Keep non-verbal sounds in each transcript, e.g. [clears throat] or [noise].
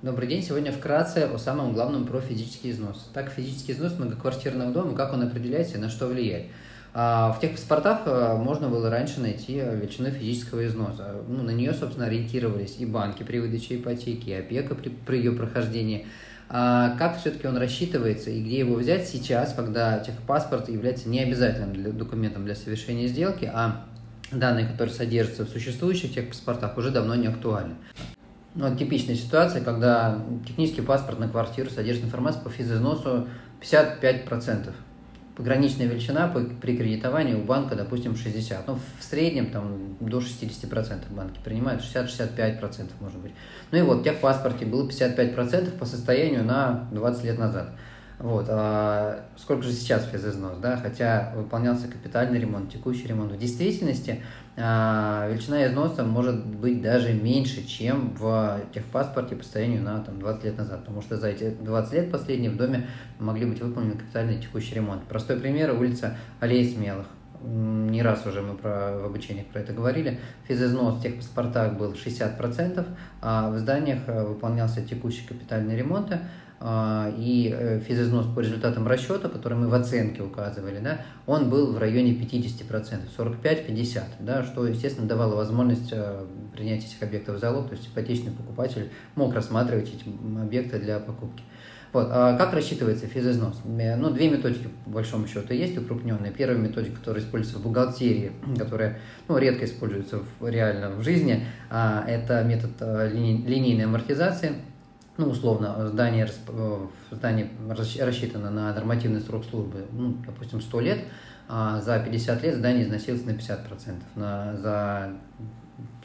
Добрый день. Сегодня вкратце о самом главном про физический износ. Так, физический износ многоквартирного дома, как он определяется и на что влияет. А, в тех паспортах а, можно было раньше найти величину физического износа. Ну, на нее, собственно, ориентировались и банки при выдаче ипотеки, и опека при, при ее прохождении. А как все-таки он рассчитывается и где его взять сейчас, когда техпаспорт является необязательным для, документом для совершения сделки, а данные, которые содержатся в существующих техпаспортах, уже давно не актуальны. Ну, типичная ситуация, когда технический паспорт на квартиру содержит информацию по физизносу 55%. Пограничная величина при кредитовании у банка, допустим, 60. Ну, в среднем там до 60% банки принимают, 60-65% может быть. Ну и вот, в техпаспорте было 55% по состоянию на 20 лет назад. Вот. А сколько же сейчас физизнос, да? Хотя выполнялся капитальный ремонт, текущий ремонт. В действительности а, величина износа может быть даже меньше, чем в техпаспорте по состоянию на там, 20 лет назад, потому что за эти 20 лет последние в доме могли быть выполнены капитальный текущий ремонт. Простой пример – улица Аллеи Смелых. Не раз уже мы про, в обучениях про это говорили. Физизнос в техпаспортах был 60%, а в зданиях э, выполнялся текущий капитальный ремонт, а, и э, физизнос по результатам расчета, который мы в оценке указывали, да, он был в районе 50%, 45-50%, да, что, естественно, давало возможность э, принять этих объектов в залог, то есть ипотечный покупатель мог рассматривать эти объекты для покупки. Вот. А как рассчитывается физизнос? Ну, две методики, по большому счету, есть укрупненные. Первая методика, которая используется в бухгалтерии, [clears throat] которая ну, редко используется в, реально в жизни, а, это метод линейной амортизации – ну, условно, здание, э, здание рассчитано на нормативный срок службы, ну, допустим, 100 лет, а за 50 лет здание износилось на 50%, на, за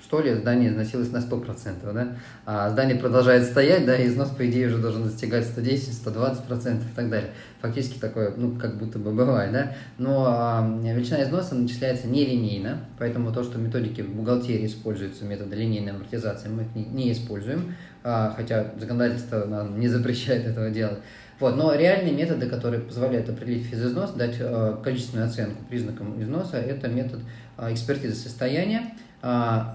100 лет здание износилось на 100%, да? а здание продолжает стоять, да, и износ, по идее, уже должен достигать 110, 120% и так далее. Фактически такое, ну, как будто бы бывает, да, но а, величина износа начисляется нелинейно, поэтому то, что методики в бухгалтерии используются, методы линейной амортизации, мы их не, не используем, а, хотя законодательство нам не запрещает этого делать. Вот, но реальные методы, которые позволяют определить физизнос, дать э, количественную оценку признакам износа, это метод э, экспертизы состояния. Э,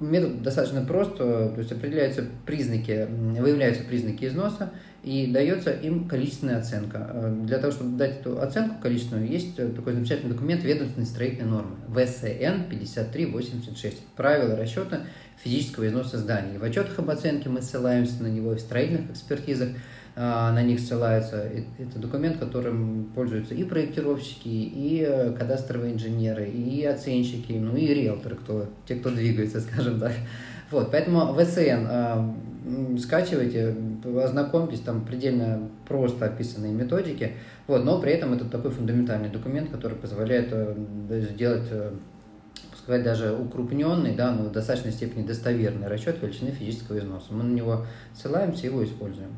метод достаточно прост, то есть определяются признаки, выявляются признаки износа и дается им количественная оценка. Для того, чтобы дать эту оценку количественную, есть такой замечательный документ ведомственной строительной нормы ВСН 5386. Правила расчета физического износа зданий. В отчетах об оценке мы ссылаемся на него, в строительных экспертизах на них ссылаются. Это документ, которым пользуются и проектировщики, и э, кадастровые инженеры, и оценщики, ну и риэлторы, кто, те, кто двигается, [laughs] скажем так. Вот, поэтому ВСН а, скачивайте, ознакомьтесь, там предельно просто описанные методики, вот, но при этом это такой фундаментальный документ, который позволяет э, сделать э, сказать, даже укрупненный, да, но в достаточной степени достоверный расчет величины физического износа. Мы на него ссылаемся и его используем.